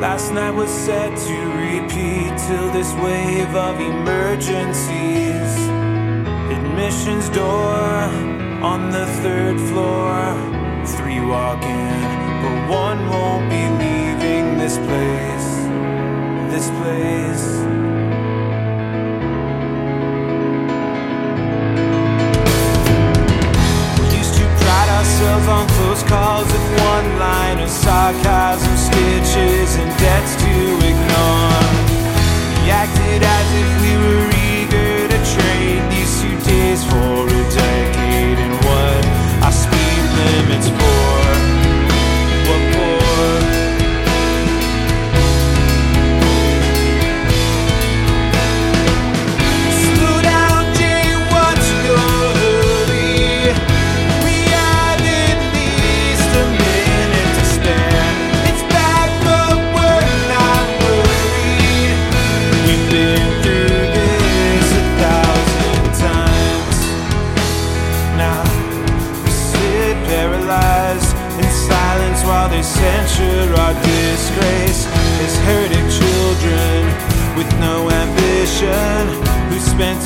Last night was set to repeat till this wave of emergencies. Admissions door on the third floor. Three walk in, but one won't be leaving this place. This place. We used to pride ourselves on close calls silence while they censure our disgrace. As herded children with no ambition who spent